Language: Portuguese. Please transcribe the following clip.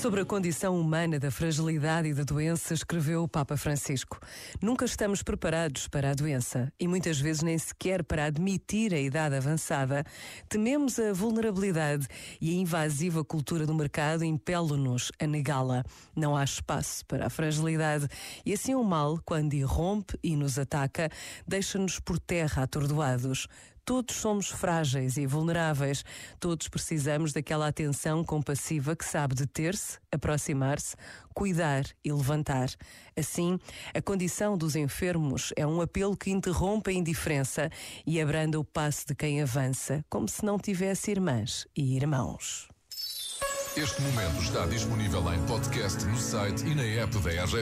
Sobre a condição humana da fragilidade e da doença, escreveu o Papa Francisco. Nunca estamos preparados para a doença e muitas vezes nem sequer para admitir a idade avançada. Tememos a vulnerabilidade e a invasiva cultura do mercado impele-nos a negá-la. Não há espaço para a fragilidade e assim o mal, quando irrompe e nos ataca, deixa-nos por terra atordoados. Todos somos frágeis e vulneráveis. Todos precisamos daquela atenção compassiva que sabe deter-se, aproximar-se, cuidar e levantar. Assim, a condição dos enfermos é um apelo que interrompe a indiferença e abranda o passo de quem avança, como se não tivesse irmãs e irmãos. Este momento está disponível em podcast no site e na app da RGF.